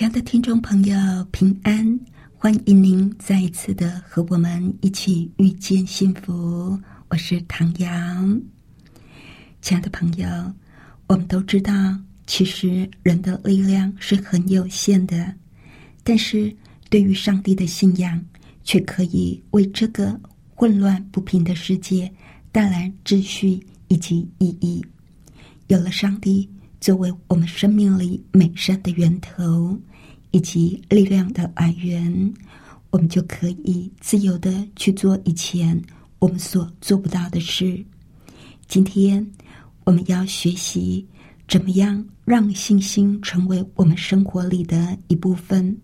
亲爱的听众朋友，平安！欢迎您再一次的和我们一起遇见幸福。我是唐阳。亲爱的朋友，我们都知道，其实人的力量是很有限的，但是对于上帝的信仰，却可以为这个混乱不平的世界带来秩序以及意义。有了上帝作为我们生命里美善的源头。以及力量的来源，我们就可以自由的去做以前我们所做不到的事。今天我们要学习怎么样让信心成为我们生活里的一部分。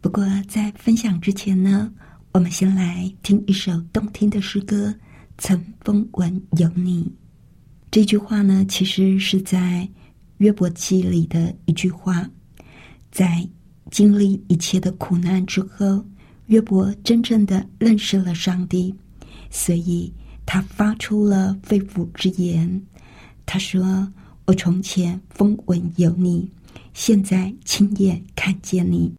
不过在分享之前呢，我们先来听一首动听的诗歌《曾风闻有你》。这句话呢，其实是在约伯记里的一句话，在。经历一切的苦难之后，约伯真正的认识了上帝，所以他发出了肺腑之言。他说：“我从前风闻有你，现在亲眼看见你。”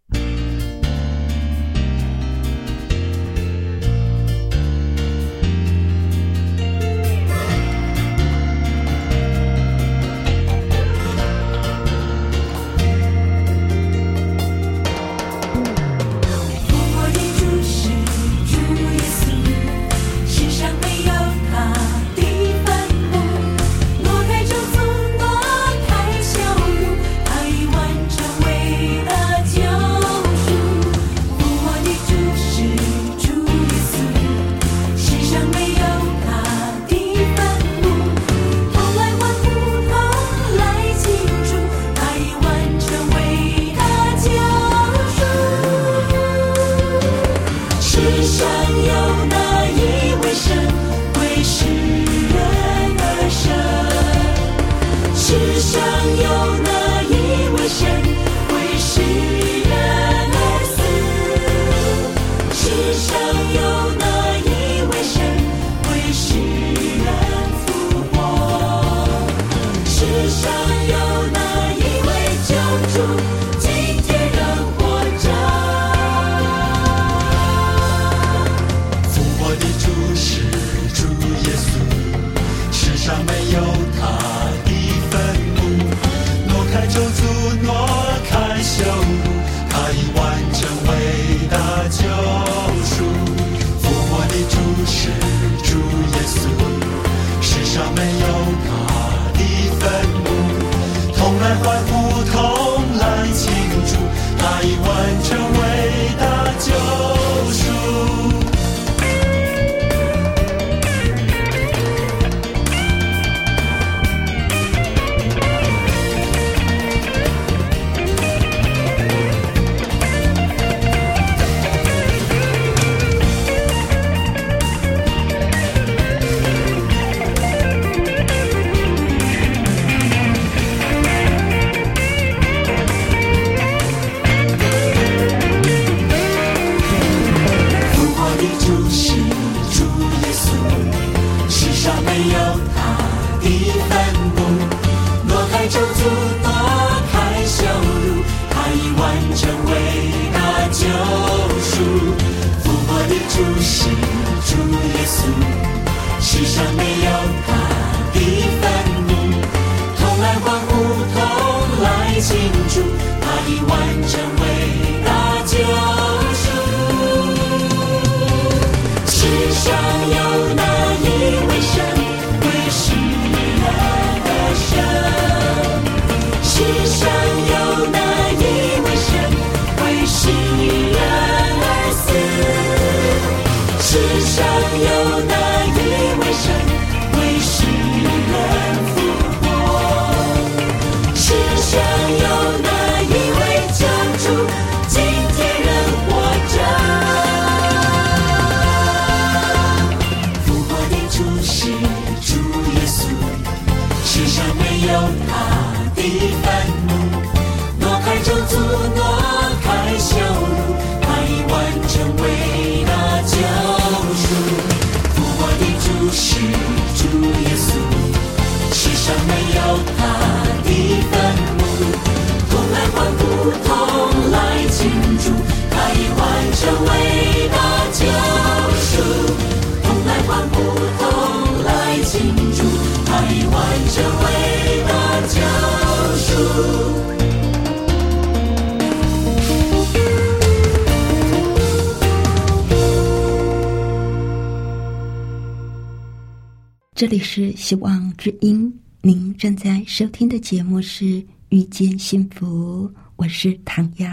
这里是希望之音，您正在收听的节目是《遇见幸福》，我是唐瑶。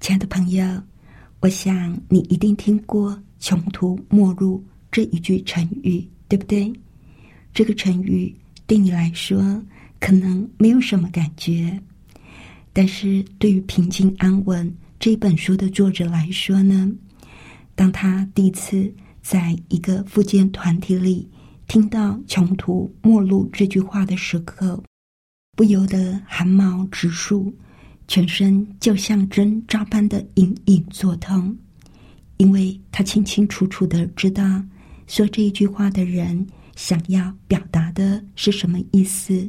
亲爱的朋友，我想你一定听过“穷途末路”这一句成语，对不对？这个成语对你来说可能没有什么感觉，但是对于《平静安稳》这本书的作者来说呢，当他第一次在一个复健团体里听到“穷途末路”这句话的时刻，不由得汗毛直竖，全身就像针扎般的隐隐作痛，因为他清清楚楚的知道，说这一句话的人想要表达的是什么意思。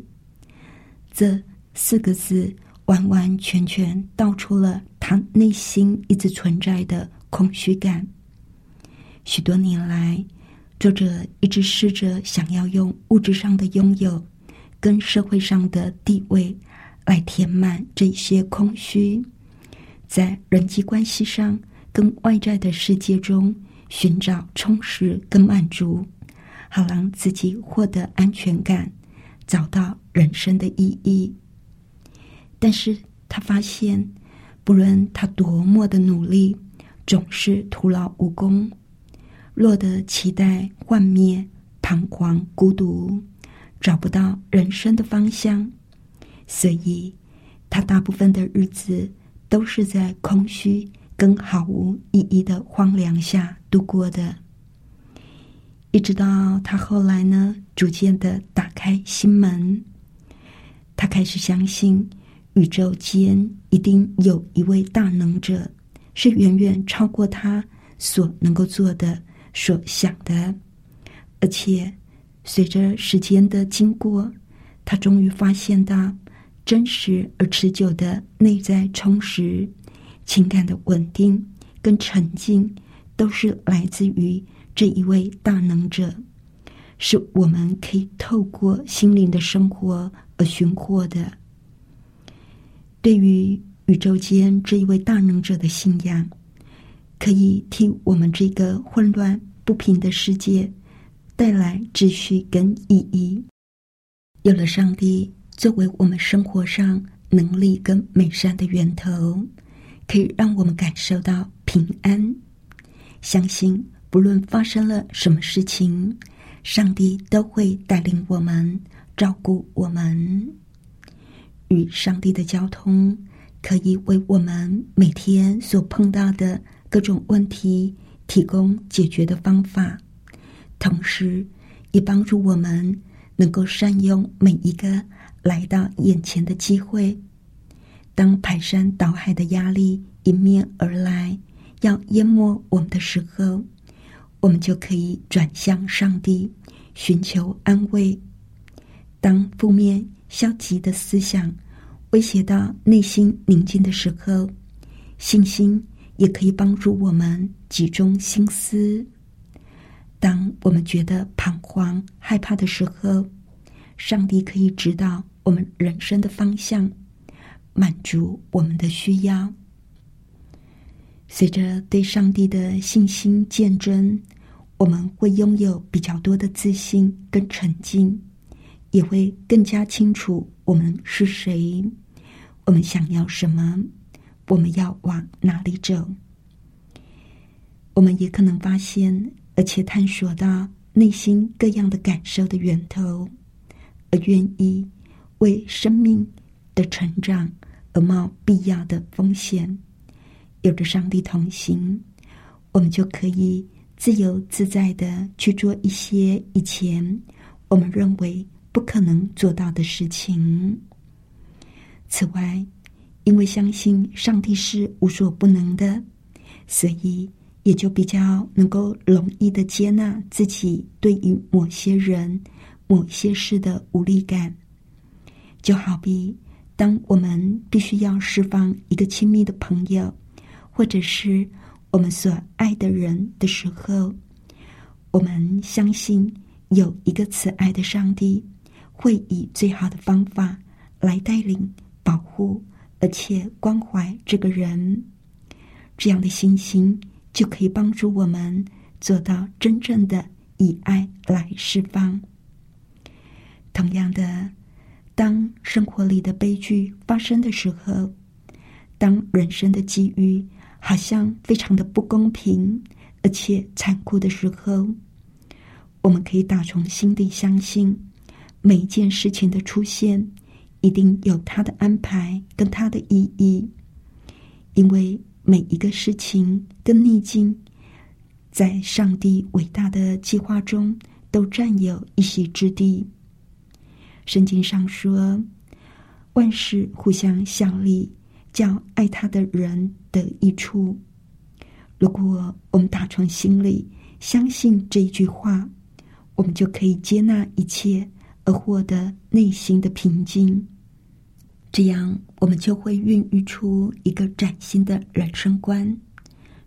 这四个字完完全全道出了他内心一直存在的空虚感。许多年来，作者一直试着想要用物质上的拥有跟社会上的地位来填满这些空虚，在人际关系上跟外在的世界中寻找充实跟满足，好让自己获得安全感，找到人生的意义。但是他发现，不论他多么的努力，总是徒劳无功。落得期待幻灭、彷徨、孤独，找不到人生的方向，所以他大部分的日子都是在空虚跟毫无意义的荒凉下度过的。一直到他后来呢，逐渐的打开心门，他开始相信宇宙间一定有一位大能者，是远远超过他所能够做的。所想的，而且随着时间的经过，他终于发现到真实而持久的内在充实、情感的稳定跟沉静，都是来自于这一位大能者，是我们可以透过心灵的生活而寻获的。对于宇宙间这一位大能者的信仰。可以替我们这个混乱不平的世界带来秩序跟意义。有了上帝作为我们生活上能力跟美善的源头，可以让我们感受到平安。相信不论发生了什么事情，上帝都会带领我们，照顾我们。与上帝的交通，可以为我们每天所碰到的。各种问题提供解决的方法，同时也帮助我们能够善用每一个来到眼前的机会。当排山倒海的压力迎面而来，要淹没我们的时候，我们就可以转向上帝，寻求安慰。当负面消极的思想威胁到内心宁静的时候，信心。也可以帮助我们集中心思。当我们觉得彷徨、害怕的时候，上帝可以指导我们人生的方向，满足我们的需要。随着对上帝的信心见证，我们会拥有比较多的自信跟沉静，也会更加清楚我们是谁，我们想要什么。我们要往哪里走？我们也可能发现，而且探索到内心各样的感受的源头，而愿意为生命的成长而冒必要的风险。有着上帝同行，我们就可以自由自在的去做一些以前我们认为不可能做到的事情。此外，因为相信上帝是无所不能的，所以也就比较能够容易的接纳自己对于某些人、某些事的无力感。就好比当我们必须要释放一个亲密的朋友，或者是我们所爱的人的时候，我们相信有一个慈爱的上帝会以最好的方法来带领、保护。而且关怀这个人，这样的信心就可以帮助我们做到真正的以爱来释放。同样的，当生活里的悲剧发生的时候，当人生的机遇好像非常的不公平而且残酷的时候，我们可以打从心底相信每一件事情的出现。一定有它的安排跟它的意义，因为每一个事情跟逆境，在上帝伟大的计划中都占有一席之地。圣经上说，万事互相效力，叫爱他的人得益处。如果我们打从心里相信这一句话，我们就可以接纳一切。而获得内心的平静，这样我们就会孕育出一个崭新的人生观。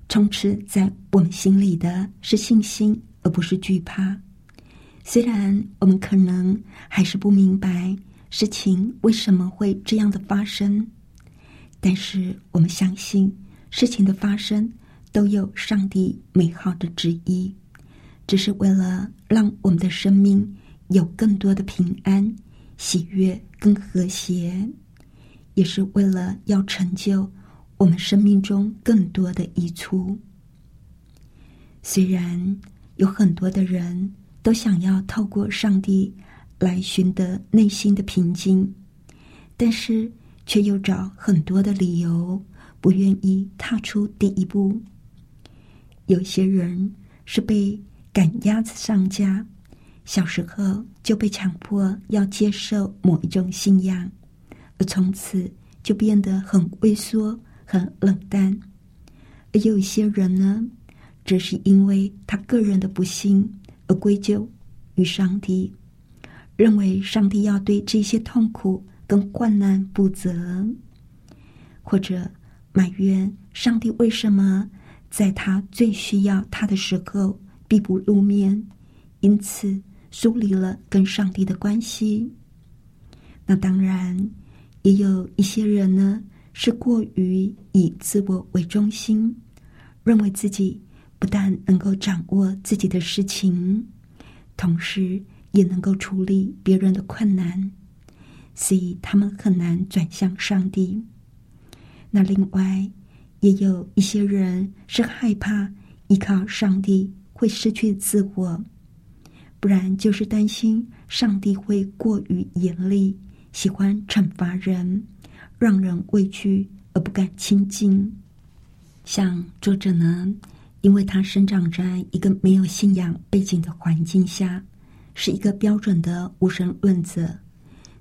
充斥在我们心里的是信心，而不是惧怕。虽然我们可能还是不明白事情为什么会这样的发生，但是我们相信事情的发生都有上帝美好的旨意，只是为了让我们的生命。有更多的平安、喜悦跟和谐，也是为了要成就我们生命中更多的益处。虽然有很多的人都想要透过上帝来寻得内心的平静，但是却又找很多的理由不愿意踏出第一步。有些人是被赶鸭子上架。小时候就被强迫要接受某一种信仰，而从此就变得很畏缩、很冷淡。而有一些人呢，只是因为他个人的不幸而归咎于上帝，认为上帝要对这些痛苦跟患难负责，或者埋怨上帝为什么在他最需要他的时候必不露面，因此。疏离了跟上帝的关系，那当然也有一些人呢，是过于以自我为中心，认为自己不但能够掌握自己的事情，同时也能够处理别人的困难，所以他们很难转向上帝。那另外也有一些人是害怕依靠上帝会失去自我。不然就是担心上帝会过于严厉，喜欢惩罚人，让人畏惧而不敢亲近。像作者呢，因为他生长在一个没有信仰背景的环境下，是一个标准的无神论者，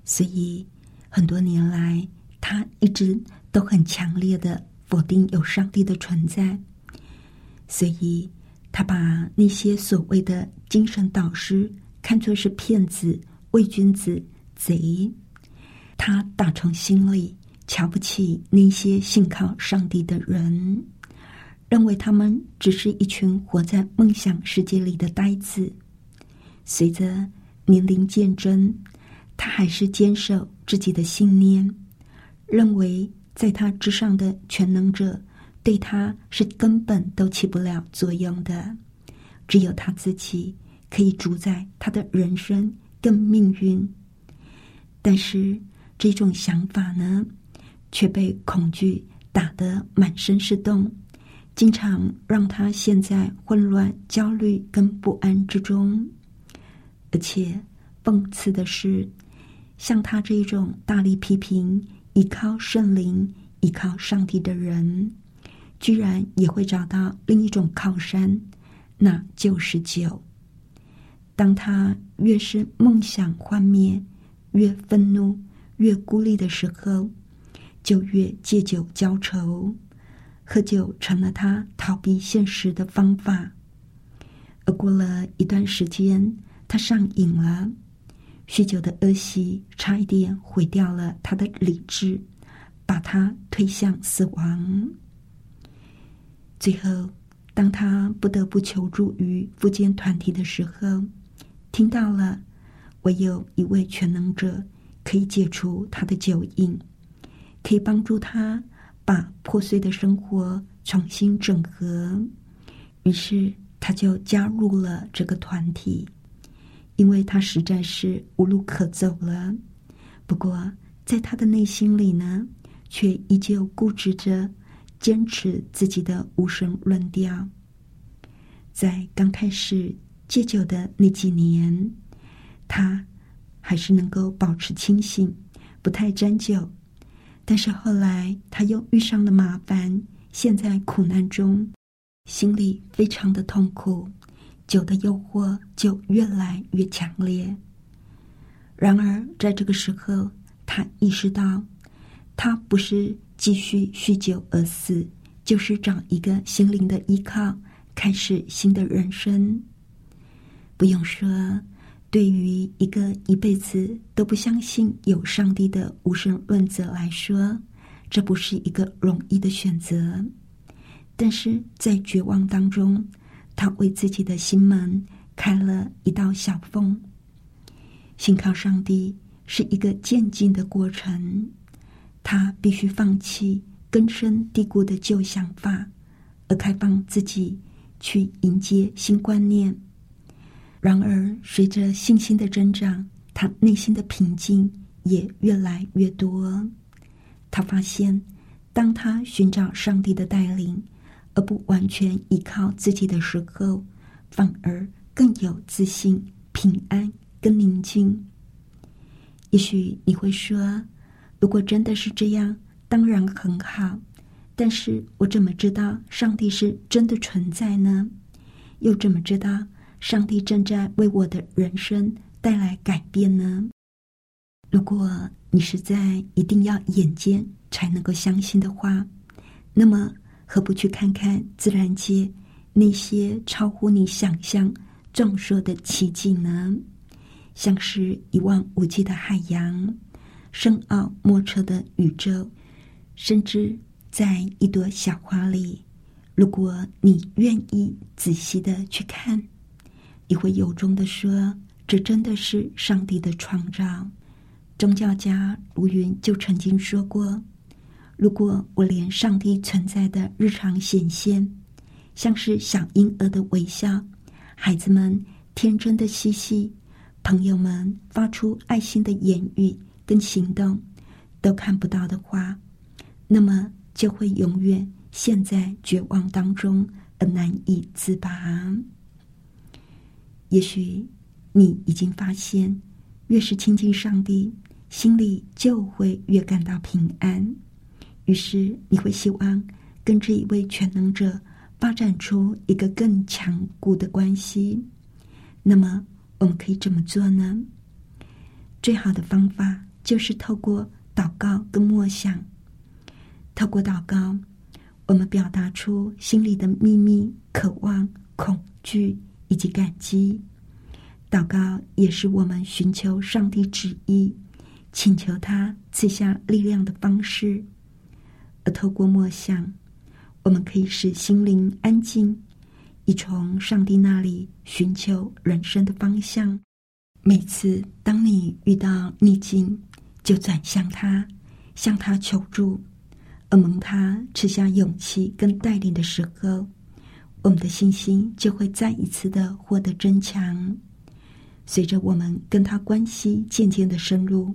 所以很多年来他一直都很强烈的否定有上帝的存在，所以。他把那些所谓的精神导师看作是骗子、伪君子、贼，他打从心里瞧不起那些信靠上帝的人，认为他们只是一群活在梦想世界里的呆子。随着年龄渐增，他还是坚守自己的信念，认为在他之上的全能者。对他是根本都起不了作用的，只有他自己可以主宰他的人生跟命运。但是这种想法呢，却被恐惧打得满身是洞，经常让他陷在混乱、焦虑跟不安之中。而且讽刺的是，像他这种大力批评、依靠圣灵、依靠上帝的人。居然也会找到另一种靠山，那就是酒。当他越是梦想幻灭、越愤怒、越孤立的时候，就越借酒浇愁，喝酒成了他逃避现实的方法。而过了一段时间，他上瘾了，酗酒的恶习差一点毁掉了他的理智，把他推向死亡。最后，当他不得不求助于复健团体的时候，听到了唯有一位全能者可以解除他的酒瘾，可以帮助他把破碎的生活重新整合。于是。他就加入了这个团体，因为他实在是无路可走了。不过，在他的内心里呢，却依旧固执着坚持自己的无神论调。在刚开始戒酒的那几年，他还是能够保持清醒，不太沾酒。但是后来他又遇上了麻烦，陷在苦难中。心里非常的痛苦，酒的诱惑就越来越强烈。然而，在这个时候，他意识到，他不是继续酗酒而死，就是找一个心灵的依靠，开始新的人生。不用说，对于一个一辈子都不相信有上帝的无神论者来说，这不是一个容易的选择。但是在绝望当中，他为自己的心门开了一道小缝。信靠上帝是一个渐进的过程，他必须放弃根深蒂固的旧想法，而开放自己去迎接新观念。然而，随着信心的增长，他内心的平静也越来越多。他发现，当他寻找上帝的带领。而不完全依靠自己的时候，反而更有自信、平安跟宁静。也许你会说：“如果真的是这样，当然很好。”但是我怎么知道上帝是真的存在呢？又怎么知道上帝正在为我的人生带来改变呢？如果你实在一定要眼见才能够相信的话，那么。何不去看看自然界那些超乎你想象壮硕的奇迹呢？像是一望无际的海洋、深奥莫测的宇宙，甚至在一朵小花里，如果你愿意仔细的去看，你会由衷的说：“这真的是上帝的创造。”宗教家卢云就曾经说过。如果我连上帝存在的日常显现，像是小婴儿的微笑、孩子们天真的嬉戏、朋友们发出爱心的言语跟行动，都看不到的话，那么就会永远陷在绝望当中而难以自拔。也许你已经发现，越是亲近上帝，心里就会越感到平安。于是你会希望跟这一位全能者发展出一个更强固的关系。那么我们可以怎么做呢？最好的方法就是透过祷告跟默想。透过祷告，我们表达出心里的秘密、渴望、恐惧以及感激。祷告也是我们寻求上帝旨意、请求他赐下力量的方式。而透过默想，我们可以使心灵安静，以从上帝那里寻求人生的方向。每次当你遇到逆境，就转向他，向他求助，而蒙他赐下勇气跟带领的时候，我们的信心就会再一次的获得增强。随着我们跟他关系渐渐的深入，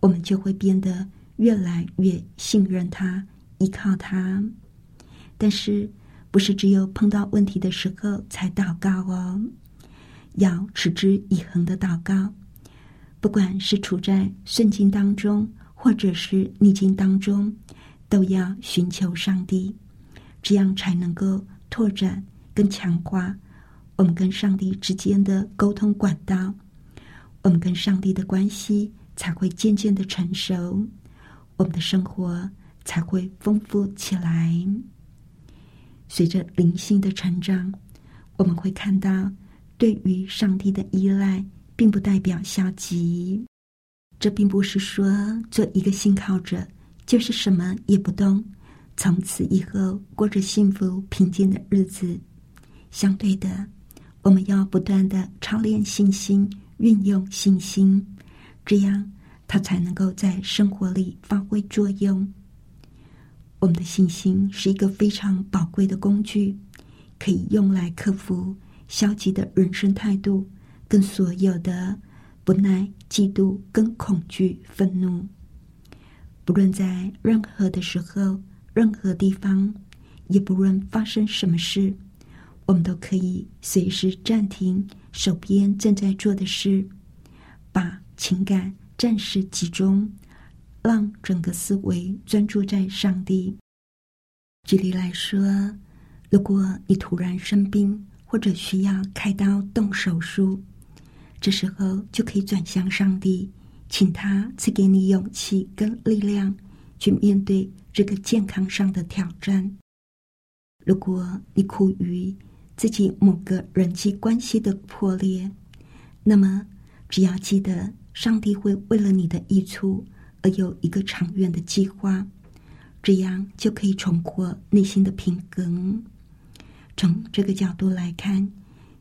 我们就会变得越来越信任他。依靠他，但是不是只有碰到问题的时候才祷告哦？要持之以恒的祷告，不管是处在顺境当中，或者是逆境当中，都要寻求上帝，这样才能够拓展跟强化我们跟上帝之间的沟通管道，我们跟上帝的关系才会渐渐的成熟，我们的生活才会丰富起来。随着灵性的成长，我们会看到，对于上帝的依赖，并不代表消极。这并不是说做一个信靠者就是什么也不动，从此以后过着幸福平静的日子。相对的，我们要不断的操练信心，运用信心，这样它才能够在生活里发挥作用。我们的信心是一个非常宝贵的工具，可以用来克服消极的人生态度，跟所有的不耐、嫉妒、跟恐惧、愤怒。不论在任何的时候、任何地方，也不论发生什么事，我们都可以随时暂停手边正在做的事，把情感暂时集中。让整个思维专注在上帝。举例来说，如果你突然生病，或者需要开刀动手术，这时候就可以转向上帝，请他赐给你勇气跟力量，去面对这个健康上的挑战。如果你苦于自己某个人际关系的破裂，那么只要记得，上帝会为了你的益处。而有一个长远的计划，这样就可以重获内心的平衡。从这个角度来看，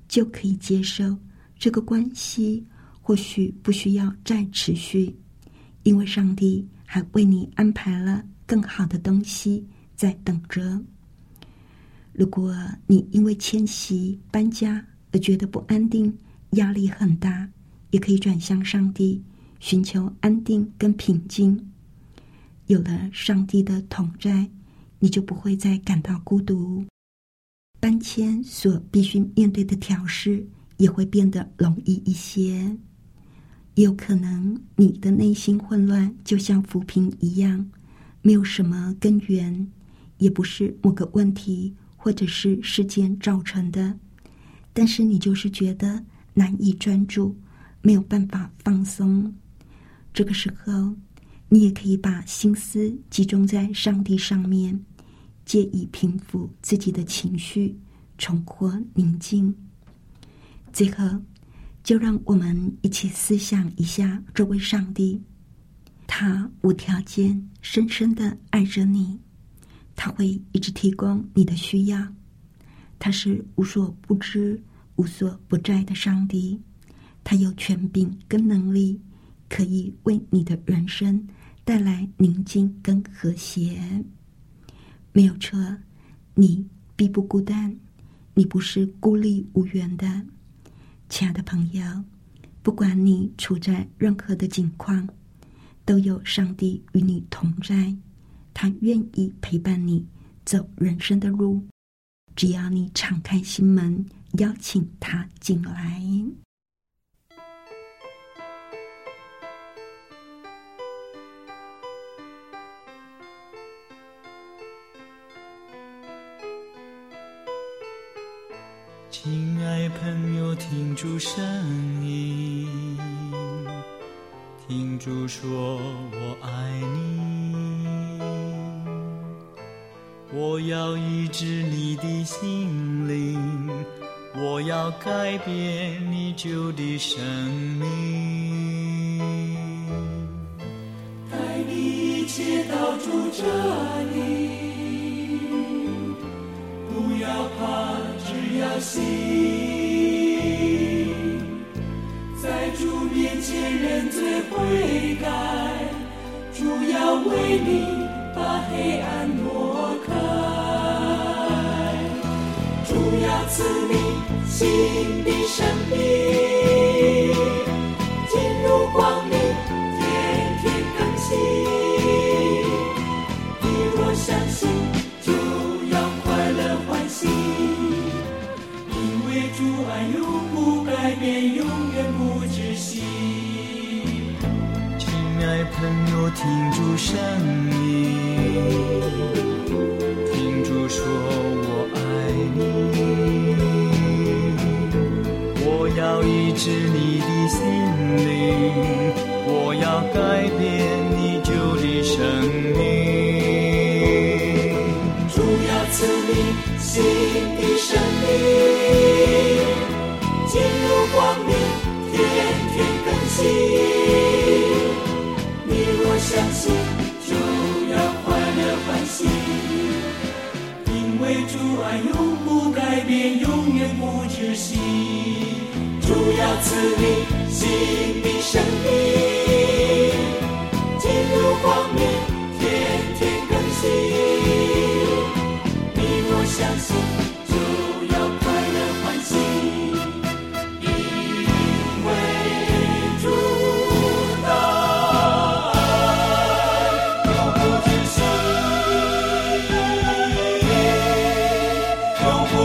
就可以接受这个关系或许不需要再持续，因为上帝还为你安排了更好的东西在等着。如果你因为迁徙、搬家而觉得不安定、压力很大，也可以转向上帝。寻求安定跟平静，有了上帝的同在，你就不会再感到孤独。搬迁所必须面对的调试也会变得容易一些。有可能你的内心混乱，就像浮萍一样，没有什么根源，也不是某个问题或者是事件造成的，但是你就是觉得难以专注，没有办法放松。这个时候，你也可以把心思集中在上帝上面，借以平复自己的情绪，重获宁静。最后，就让我们一起思想一下这位上帝：他无条件、深深的爱着你，他会一直提供你的需要。他是无所不知、无所不在的上帝，他有权柄跟能力。可以为你的人生带来宁静跟和谐，没有错，你并不孤单，你不是孤立无援的，亲爱的朋友，不管你处在任何的境况，都有上帝与你同在，他愿意陪伴你走人生的路，只要你敞开心门，邀请他进来。朋友，听住声音，听住说我爱你。我要医治你的心灵，我要改变你旧的生命。带你一切到主这里，不要怕。要信，在主面前认罪悔改，主要为你把黑暗挪开，主要赐你新的生命，朋友，听住声音，听住说我爱你，我要医治你的心。灵，我要改变你旧的生命。主要赐你新的生命，进入光明，天天更新。相信，就要快乐欢喜，因为主爱永不改变，永远不止息。主要赐你新的生命，进入光明，天天更新。你若相信，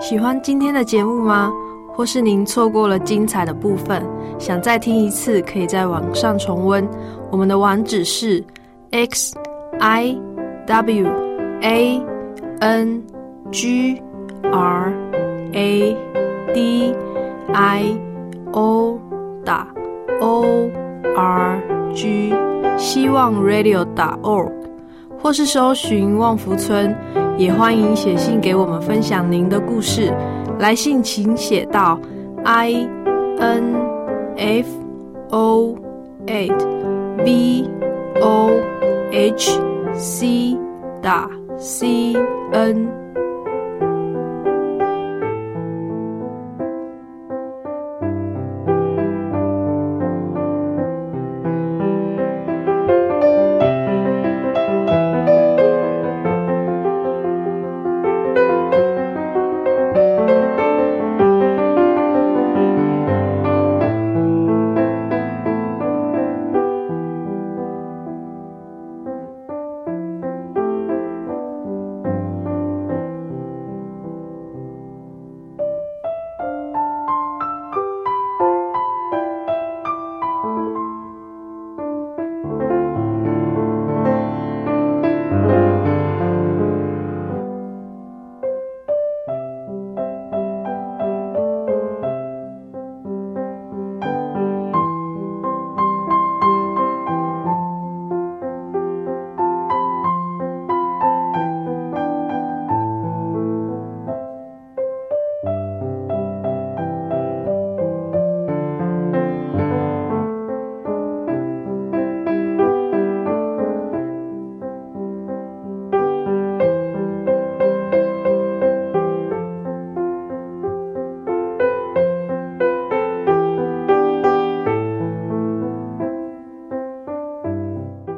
喜欢今天的节目吗？或是您错过了精彩的部分，想再听一次，可以在网上重温。我们的网址是 x i w a n g r a d i o 打 o r g 希望 radio 打 org，或是搜寻旺福村，也欢迎写信给我们分享您的故事。来信请写到 i n f o eight v o h c 打 c n